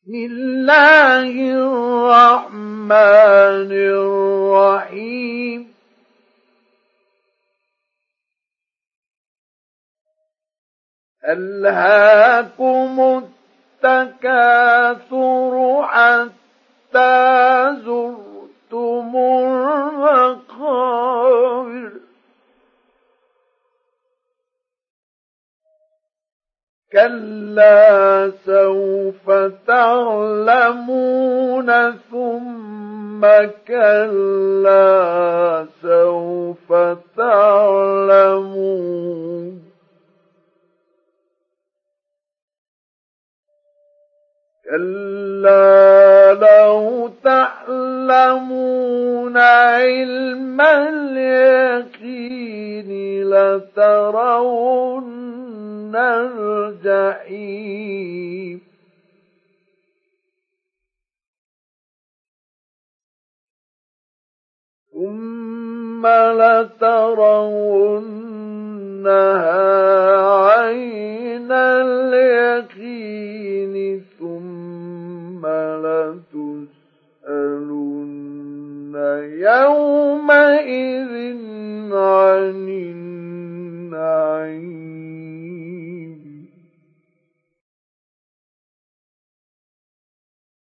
بسم الله الرحمن الرحيم. ألهاكم التكاثر حتى كلا سوف تعلمون ثم كلا سوف تعلمون كلا لو تعلمون علم اليقين لترون الجحيم. ثم لترونها عين اليقين ثم لتسألن يومئذ عن